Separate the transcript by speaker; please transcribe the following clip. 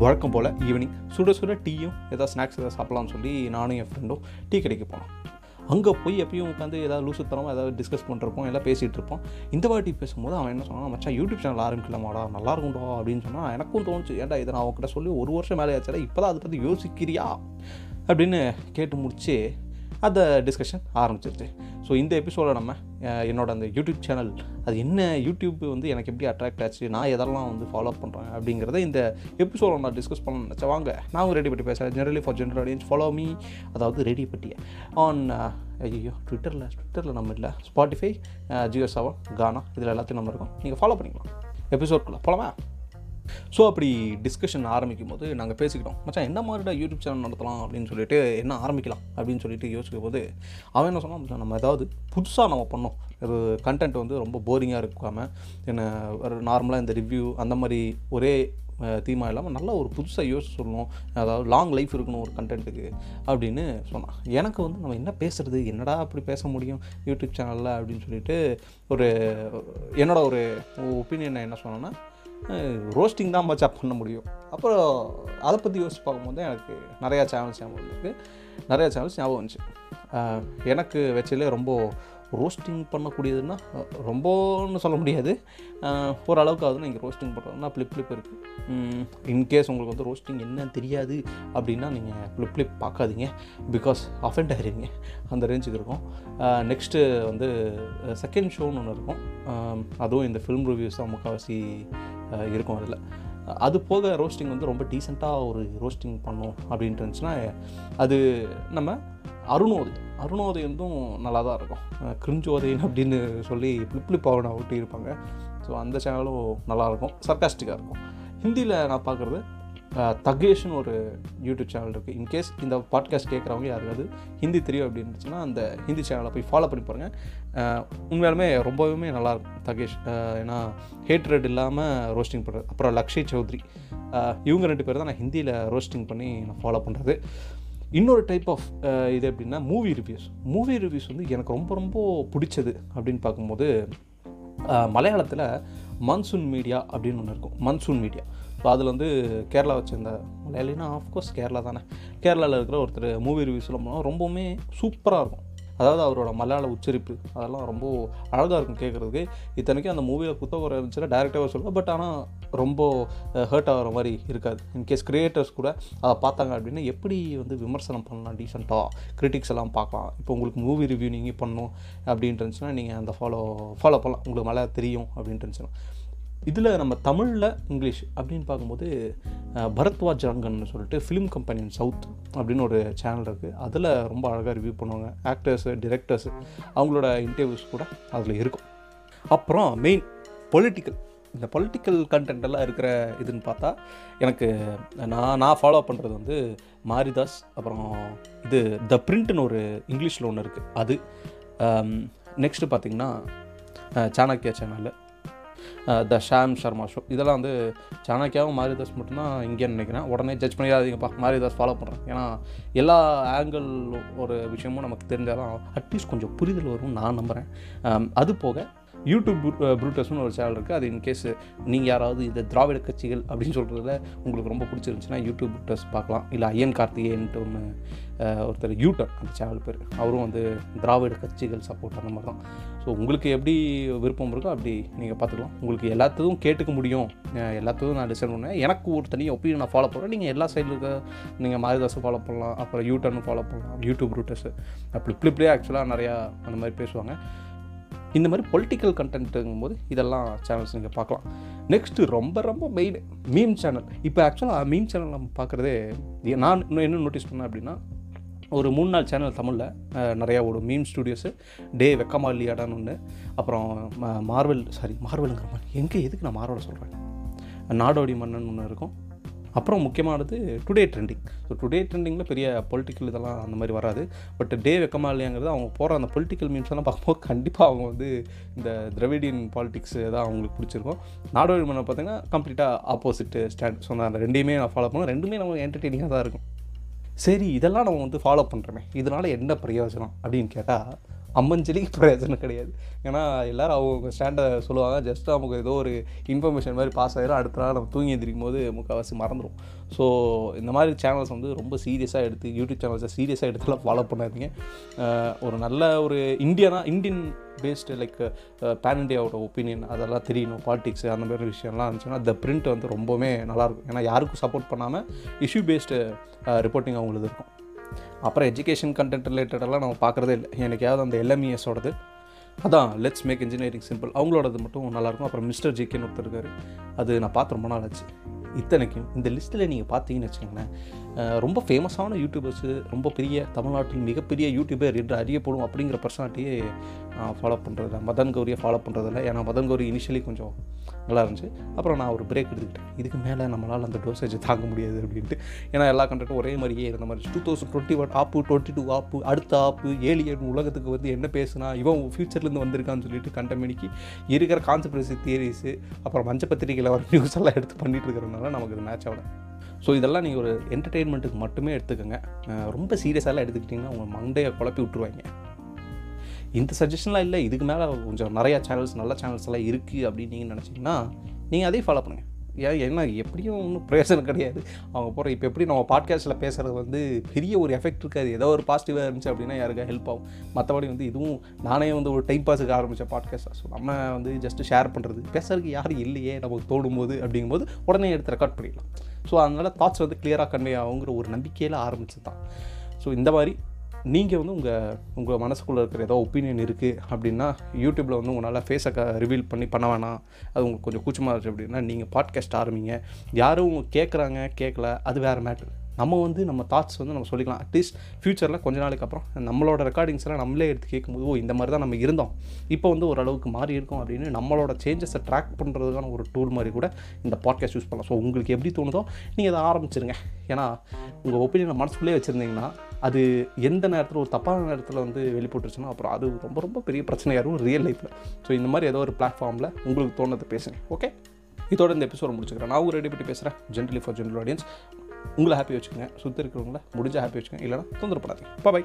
Speaker 1: வழக்கம் போல் ஈவினிங் சுட சுட டீயும் ஏதாவது ஸ்நாக்ஸ் ஏதாவது சாப்பிட்லாம்னு சொல்லி நானும் என் ஃப்ரெண்டும் டீ கடைக்கு போனோம். அங்கே போய் எப்பயும் உட்காந்து ஏதாவது லூசுத்தனமாக ஏதாவது டிஸ்கஸ் பண்ணிருப்போம் எல்லாம் பேசிகிட்டு இருப்போம். இந்த வாட்டி பேசும்போது அவன் என்ன சொன்னான் மச்சான் யூடியூப் சேனல் ஆரம்பிக்கலாமாடா? நல்லா இருக்கும்டா அப்படின்னு சொன்னால் எனக்கும் தோணுச்சு ஏன்டா இதை நான் அவங்ககிட்ட சொல்லி ஒரு வருஷம் மேலே ஆச்சாடா இப்போ தான் அதை பற்றி யோசிக்கிறியா? அப்படின்னு கேட்டு முடிச்சு அந்த டிஸ்கஷன் ஆரம்பிச்சிருச்சு. ஸோ இந்த எபிசோடில் நம்ம என்னோடய என்னோட அந்த யூடியூப் சேனல் அது என்ன யூடியூப் வந்து எனக்கு எப்படி அட்ராக்ட் ஆச்சு நான் எதெல்லாம் வந்து ஃபாலோ பண்ணுறேன் அப்படிங்கிறத இந்த எபிசோட நான் டிஸ்கஸ் பண்ண நினச்சேன். வாங்க நான் ரெடி பட்டி பேசுகிறேன் generally for general audience follow me அதாவது ரெடி பட்டியை ஆன் ஐயோ ட்விட்டரில் ட்விட்டரில் நம்ம இல்லை ஸ்பாட்டிஃபை ஜியோ செவன் கானா இதில் எல்லாத்தையும் நம்ம இருக்கோம். நீங்கள் ஃபாலோ பண்ணிக்கலாம். எபிசோட்குள்ளே போலாமா? ஸோ அப்படி டிஸ்கஷன் ஆரம்பிக்கும் போது நாங்கள் பேசிக்கிட்டோம். மச்சான் என்ன மாதிரிடா யூடியூப் சேனல் நடத்தலாம்? அப்படின்னு சொல்லிட்டு என்ன ஆரம்பிக்கலாம்? அப்படின்னு சொல்லிட்டு யோசிக்கும் போது அவன் என்ன சொன்னான்? மச்சான் நம்ம ஏதாவது புதுசாக நம்ம பண்ணோம். அது கண்டென்ட் வந்து ரொம்ப போரிங்காக இருக்காமல் என்ன ஒரு நார்மலாக இந்த ரிவ்யூ அந்த மாதிரி ஒரே தீமா இல்லாமல் நல்ல ஒரு புதுசாக யோசிச்சு சொல்லணும். அதாவது லாங் லைஃப் இருக்கணும் ஒரு கண்டென்ட்டுக்கு அப்படின்னு சொன்னான். எனக்கு வந்து நம்ம என்ன பேசுகிறது என்னடா அப்படி பேச முடியும் யூடியூப் சேனலில் அப்படின்னு சொல்லிட்டு ஒரு என்னோட ஒரு ஒப்பீனியன் என்ன சொன்னேன்னா ரோஸ்டிங் தான் மச்சா பண்ண முடியும். அப்புறம் அதை பற்றி யோசிச்சு பார்க்கும்போது எனக்கு நிறையா சேனல்ஸ் ஞாபகம் இருக்குது நிறையா சேனல்ஸ் ஞாபகம் வந்துச்சு. எனக்கு வச்சதுலே ரொம்ப ரோஸ்டிங் பண்ணக்கூடியதுன்னா ரொம்பன்னு சொல்ல முடியாது. ஓரளவுக்கு ஓரளவுக்கு நீங்கள் ரோஸ்டிங் பண்ணுறதுனா ப்ளிப் ப்ளிப் இருக்குது இன்கேஸ் உங்களுக்கு வந்து ரோஸ்டிங் என்னன்னு தெரியாது அப்படின்னா நீங்கள் ப்ளிப் ப்ளிப் பார்க்காதீங்க. பிகாஸ் அஃபெண்ட் ஆகிடுவீங்க அந்த ரேஞ்சுக்கு இருக்கும். நெக்ஸ்ட்டு வந்து செகண்ட் ஷோன்னு ஒன்று இருக்கும். அதுவும் இந்த ஃபிலிம் ரிவ்யூஸ் தான் முக்கால்வாசி இருக்கும் அதில். அது போக ரோஸ்டிங் வந்து ரொம்ப டீசெண்டாக ஒரு ரோஸ்டிங் பண்ணோம் அப்படின்ட்டு இருந்துச்சுன்னா அது நம்ம அருணோதயம் அருணோதயந்தும் நல்லா தான் இருக்கும். கிரிஞ்சோதயன் அப்படின்னு சொல்லி பிளிப்ளிப்பாவனை ஒட்டி இருப்பாங்க. ஸோ அந்த சேனலும் நல்லாயிருக்கும் சர்க்காஸ்டிக்காக இருக்கும். ஹிந்தியில் நான் பார்க்குறது தகேஷ்னு ஒரு யூடியூப் சேனல் இருக்குது இன்கேஸ் இந்த பாட்காஸ்ட் கேட்குறவங்க யாருக்காவது ஹிந்தி தெரியும் அப்படின்னு இருந்துச்சுன்னா அந்த ஹிந்தி சேனலை போய் ஃபாலோ பண்ணி பாருங்கள் உண்மையாலுமே ரொம்பவுமே நல்லாயிருக்கும் தகேஷ். ஏன்னா ஹேட்ரட் இல்லாமல் ரோஸ்டிங் பண்ணுறது அப்புறம் லக்ஷய் சௌத்ரி. இவங்க ரெண்டு பேர் தான் நான் ஹிந்தியில் ரோஸ்டிங் பண்ணி நான் ஃபாலோ பண்ணுறது இன்னொரு டைப் ஆஃப் இது எப்படின்னா மூவி ரிவ்யூஸ் மூவி ரிவ்யூஸ் வந்து எனக்கு ரொம்ப ரொம்ப பிடிச்சது அப்படின்னு பார்க்கும்போது மலையாளத்தில் மன்சூன் மீடியா அப்படின்னு ஒன்று இருக்கும். மன்சூன் மீடியா ஸோ அதில் வந்து கேரளா வச்சிருந்த மலையாளினா ஆஃப்கோர்ஸ் கேரளா தானே. கேரளாவில் இருக்கிற ஒருத்தர் மூவி ரிவ்யூஸ்லாம் போனால் ரொம்பவுமே சூப்பராக இருக்கும். அதாவது அவரோட மலையாள உச்சரிப்பு அதெல்லாம் ரொம்ப அழகாக இருக்கும் கேட்குறதுக்கு இத்தனைக்கும் அந்த மூவியில் குத்தகுறை இருந்துச்சுன்னா டேரெக்டாகவே சொல்லுவேன் பட் ஆனால் ரொம்ப ஹர்ட் ஆகிற மாதிரி இருக்காது. இன்கேஸ் கிரியேட்டர்ஸ் கூட அதை பார்த்தாங்க அப்படின்னா எப்படி வந்து விமர்சனம் பண்ணலாம் டீசெண்டாக கிரிட்டிக்ஸ் எல்லாம் பார்க்கலாம். இப்போ உங்களுக்கு மூவி ரிவ்யூ நீங்கள் பண்ணணும் அப்படின்ட்டு இருந்துச்சுன்னா நீங்கள் அந்த ஃபாலோ ஃபாலோ பண்ணலாம். உங்களுக்கு மலையாளம் தெரியும் அப்படின்ட்டு இருந்துச்சுன்னா. இதில் நம்ம தமிழில் இங்கிலீஷ் அப்படின்னு பார்க்கும்போது பரத்வாஜ் ரங்கன்னு சொல்லிட்டு ஃபிலிம் கம்பெனி இன் சவுத் அப்படின்னு ஒரு சேனல் இருக்குது அதில் ரொம்ப அழகாக ரிவ்யூ பண்ணுவாங்க. ஆக்டர்ஸு டிரெக்டர்ஸு அவங்களோட இன்டர்வியூஸ் கூட அதில் இருக்கும். அப்புறம் மெயின் பொலிட்டிக்கல் இந்த பொலிட்டிக்கல் கண்டென்ட் எல்லாம் இருக்கிற இதுன்னு பார்த்தா எனக்கு நான் நான் ஃபாலோ பண்ணுறது வந்து மாரிதாஸ் அப்புறம் இது த பிரிண்ட்னு ஒரு இங்கிலீஷில் ஒன்று இருக்குது அது நெக்ஸ்ட்டு பார்த்திங்கன்னா சாணக்கியா சேனலில் த ஷாம் சர்மா ஷோ. இதெல்லாம் வந்து சாணக்கியாவும் மாரிதாஸ் மட்டும்தான் இங்கேன்னு நினைக்கிறேன். உடனே ஜட்ஜ் பண்ணிடாதீங்கப்பா. மாரிதாஸ் ஃபாலோ பண்ணுறேன் ஏன்னா எல்லா ஆங்கிள் ஒரு விஷயமும் நமக்கு தெரிஞ்சால் தான் அட்லீஸ்ட் கொஞ்சம் புரிதல் வரும்னு நான் நம்புகிறேன் அது போக யூடியூப் ப்ரூட்டஸ்னு ஒரு சேனல் இருக்குது அது இன்கேஸ் நீங்கள் யாராவது இந்த திராவிட கட்சிகள் அப்படின்னு சொல்கிறதுல உங்களுக்கு ரொம்ப பிடிச்சிருந்துச்சுன்னா யூடியூப் ப்ரூட்டஸ் பார்க்கலாம். இல்லை ஐயன் கார்த்திகேயன்ட்டு ஒன்று ஒருத்தர் யூட்டர் அந்த சேனல் பேர். அவரும் வந்து திராவிட கட்சிகள் சப்போர்ட் அந்த மாதிரி தான் ஸோ உங்களுக்கு எப்படி விருப்பம் இருக்கோ அப்படி நீங்கள் பார்த்துக்கலாம். உங்களுக்கு எல்லாத்தையும் கேட்டுக்க முடியும். அஹ் எல்லாத்தையும் நான் டிசைன் பண்ணேன். எனக்கு ஒரு தனி ஒப்பீனியன் நான் ஃபாலோ பண்ணுறேன் நீங்கள் எல்லா சைடில் இருக்க நீங்கள் மாரிதாஸை ஃபாலோ பண்ணலாம். அப்புறம் யூட்டர்னு ஃபாலோ பண்ணலாம். யூடியூப் ரூட்டர்ஸு அப்படி ப்ளிப்லேயே ஆக்சுவலாக நிறையா அந்த மாதிரி பேசுவாங்க. இந்த மாதிரி பொலிட்டிக்கல் கண்டென்ட்டுங்கும் போது இதெல்லாம் சேனல்ஸ் நீங்கள் பார்க்கலாம். நெக்ஸ்ட்டு ரொம்ப ரொம்ப மெயின் மீம் சேனல் இப்போ ஆக்சுவலாக மீம் சேனல் நம்ம பார்க்குறதே நான் இன்னும் என்ன நோட்டீஸ் பண்ணேன் அப்படின்னா ஒரு மூணு நாள் சேனல் தமிழில் நிறையா ஓடும் மீம் ஸ்டூடியோஸு டே வெக்கமா இல்லையாடான்னு ஒன்று அப்புறம் மார்வல் மார்வெல் சாரி மார்வெலுங்கிற மாதிரி. எங்கே எதுக்கு நான் மார்வலை சொல்கிறேன் நாடோடி மன்னன் ஒன்று இருக்கும். அப்புறம் முக்கியமானது டுடே ட்ரெண்டிங் ஸோ டுடே ட்ரெண்டிங்கில் பெரிய பொலிட்டிக்கல் இதெல்லாம் அந்த மாதிரி வராது. பட் டே வெக்கமா இல்லையாங்கிறது அவங்க போகிற அந்த பொலிட்டிக்கல் மீம்ஸ் எல்லாம் பார்க்கும்போது கண்டிப்பாக அவங்க வந்து இந்த திரவிடியன் பாலிடிக்ஸ் தான் அவங்களுக்கு பிடிச்சிருக்கும். நாடோடி மன்னன் பார்த்தீங்கன்னா கம்ப்ளீட்டாக ஆப்போசிட் ஸ்டாண்ட் ஸோ நான் ரெண்டையுமே நான் ஃபாலோ பண்ணுவேன். ரெண்டுமே நமக்கு என்டர்டெய்னிங்காக தான் இருக்கும். சரி இதெல்லாம் நம்ம வந்து ஃபாலோ பண்ணுறோமே இதனால் என்ன பிரயோஜனம் அப்படின்னு கேட்டால் அம்மஞ்சலிக்கு பிரயோஜனம் கிடையாது. ஏன்னா எல்லோரும் அவங்க ஸ்டாண்டை சொல்லுவாங்க. ஜஸ்ட் நமக்கு ஏதோ ஒரு இன்ஃபர்மேஷன் மாதிரி பாஸ் ஆகிடும் அடுத்த நாள் நம்ம தூங்கி எந்திரிக்கும் போது முக்கால்வாசி மறந்துடும் ஸோ இந்த மாதிரி சேனல்ஸ் வந்து ரொம்ப சீரியஸாக எடுத்து யூடியூப் சேனல்ஸை சீரியஸாக எடுத்துலாம் ஃபாலோ பண்ணாதீங்க. ஒரு நல்ல ஒரு இந்தியனா இந்தியன் பேஸ்டு லைக் பேன் இண்டியாவோட ஒப்பீனியன் அதெல்லாம் தெரியணும். பாலிடிக்ஸ் அந்த மாதிரி விஷயம்லாம் இருந்துச்சுன்னா த பிரிண்ட் வந்து ரொம்பவுமே நல்லாயிருக்கும் ஏன்னா யாருக்கும் சப்போர்ட் பண்ணாமல் இஷ்யூ பேஸ்டு ரிப்போர்ட்டிங் அவங்களுக்கு இருக்கும். அப்புறம் எஜுகேஷன் கண்டென்ட் ரிலேட்டடெல்லாம் நம்ம பார்க்குறதே இல்லை. எனக்காவது அந்த எல்எம்இஎஸோடது அதான் லெட்ஸ் மேக் இன்ஜினியரிங் சிம்பிள் அவங்களோடது மட்டும் நல்லாயிருக்கும். அப்புறம் மிஸ்டர் ஜிகேன்னு ஒருத்தர் இருக்காரு. அது நான் பார்த்து ரொம்ப நாள் ஆச்சு. இத்தனைக்கும் இந்த லிஸ்ட்டில் நீங்கள் பார்த்தீங்கன்னு வச்சுக்கோங்களேன் ரொம்ப ஃபேமஸான யூடியூபர்ஸு ரொம்ப பெரிய தமிழ்நாட்டில் மிகப்பெரிய யூடியூபர் என்று அறியப்படும் அப்படிங்கிற பர்சனாலிட்டியே ஃபாலோ பண்ணுறது மதன் கௌரியை ஃபாலோ பண்ணுறதில்ல ஏன்னா மதன் கௌரி இனிஷியலி கொஞ்சம் நல்லா இருந்துச்சு. அப்புறம் நான் ஒரு பிரேக் எடுத்துக்கிட்டேன். இதுக்கு மேலே நம்மளால் அந்த டோசேஜ் தாங்க முடியாது அப்படின்ட்டு. ஏன்னா எல்லா கண்டக்டும் ஒரே மாதிரியே இருந்த மாதிரி டூ தௌசண்ட் டுவெண்ட்டி ஒன் ஆப்பு டுவெண்ட்டி டூ ஆப்பு அடுத்த ஆப்பு ஏலியன் உலகத்துக்கு வந்து என்ன பேசுனா இவன் ஃப்யூச்சர்லேருந்து வந்திருக்கான்னு சொல்லிட்டு கண்டமணிக்கு இருக்கிற கான்ஸ்பிரசி தியரிஸு அப்புறம் மஞ்ச பத்திரிகையில் வர நியூஸ் எல்லாம் எடுத்து பண்ணிட்டு இருக்கிறதுனால நமக்கு இது மேட்ச் ஆகலை. ஸோ இதெல்லாம் நீங்கள் ஒரு என்டர்டெயின்மெண்ட்டுக்கு மட்டுமே எடுத்துக்கோங்க. ரொம்ப சீரியஸாலாம் எடுத்துக்கிட்டிங்கன்னா உங்கள் மண்டையை குழப்பி விட்டுருவாங்க. இந்த சஜஷன்லாம் இல்லை. இதுக்கு மேலே கொஞ்சம் நிறையா சேனல்ஸ் நல்ல சேனல்ஸ் எல்லாம் இருக்குது அப்படின்னு நீங்கள் நினச்சிங்கன்னா நீங்கள் அதே ஃபாலோ பண்ணுங்கள் ஏன் என்ன எப்படியும் ஒன்றும் பிரயோஜனம் கிடையாது. அவங்க போகிற இப்போ எப்படி நம்ம பாட்காஸ்ட்டில் பேசுகிறது வந்து பெரிய ஒரு எஃபெக்ட் இருக்காது. ஏதோ ஒரு பாசிட்டிவாக இருந்துச்சு அப்படின்னா யாருக்கா ஹெல்ப் ஆகும். மற்றபடி வந்து இதுவும் நானே வந்து ஒரு டைம் பாஸுக்கு ஆரம்பித்த பாட்காஸ்ட்டாக ஸோ நம்ம வந்து ஜஸ்ட்டு ஷேர் பண்ணுறது பேசுறதுக்கு யாரும் இல்லையே நமக்கு தோடும் போது அப்படிங்கும்போது உடனே எடுத்து ரெக்கார்ட் பண்ணிடலாம். ஸோ அதனால் தாட்ஸ் வந்து கிளியராக கன்வே ஆகுங்கிற ஒரு நம்பிக்கையில் ஆரம்பிச்சது தான் ஸோ இந்த மாதிரி நீங்கள் வந்து உங்கள் உங்கள் மனசுக்குள்ளே இருக்கிற ஏதோ ஒப்பீனியன் இருக்குது அப்படின்னா யூடியூப்பில் வந்து உங்களால் ஃபேஸை க ரிவீல் பண்ணி பண்ண வேணாம். அது உங்களுக்கு கொஞ்சம் கூச்சமாக இருந்துச்சு அப்படின்னா நீங்கள் பாட்காஸ்ட் ஆரம்பிங்க. யாரும் கேட்குறாங்க கேட்கல அது வேறு மேட்ரு நம்ம வந்து நம்ம தாட்ஸ் வந்து நம்ம சொல்லிக்கலாம். அட்லீஸ்ட் ஃப்யூச்சரில் கொஞ்ச நாளைக்கு அப்புறம் நம்மளோட ரெக்கார்டிங்ஸ் எல்லாம் நம்மளே எடுத்து கேட்கும்போது ஓ இந்த மாதிரி தான் நம்ம இருந்தோம். இப்போ வந்து ஓரளவுக்கு மாறி இருக்கோம் அப்படின்னு நம்மளோட சேஞ்சஸை ட்ராக் பண்ணுறதுக்கான ஒரு டூல் மாதிரி கூட இந்த பாட்காஸ்ட் யூஸ் பண்ணலாம். ஸோ உங்களுக்கு எப்படி தோணுதோ நீங்கள் அதை ஆரம்பிச்சிருங்க. ஏன்னா உங்கள் ஒப்பீனியனை மனசுக்குள்ளேயே வச்சுருந்தீங்கன்னா அது எந்த நேரத்தில் ஒரு தப்பான நேரத்தில் வந்து வெளிப்பட்டுருச்சுன்னா அப்புறம் அது ரொம்ப ரொம்ப பெரிய பிரச்சனையாகும் ரியல் லைஃப்பில் ஸோ இந்த மாதிரி ஏதோ ஒரு பிளாட்ஃபார்மில் உங்களுக்கு தோணுதை பேசுங்க ஓகே இதோட இந்த எபிசோட் முடிச்சுக்கிறேன். நான் ஒரு ரெடி பண்ணி பேசுகிறேன் ஜென்ரலி ஃபார் ஜென்ரல் ஆடியன்ஸ் உங்களை ஹாப்பி வச்சுக்கோங்க. சுற்றி இருக்கிறவங்கள முடிஞ்சால் ஹாப்பி வச்சுக்கோங்க. இல்லைனா தொந்தரப்படாதீங்க பாய்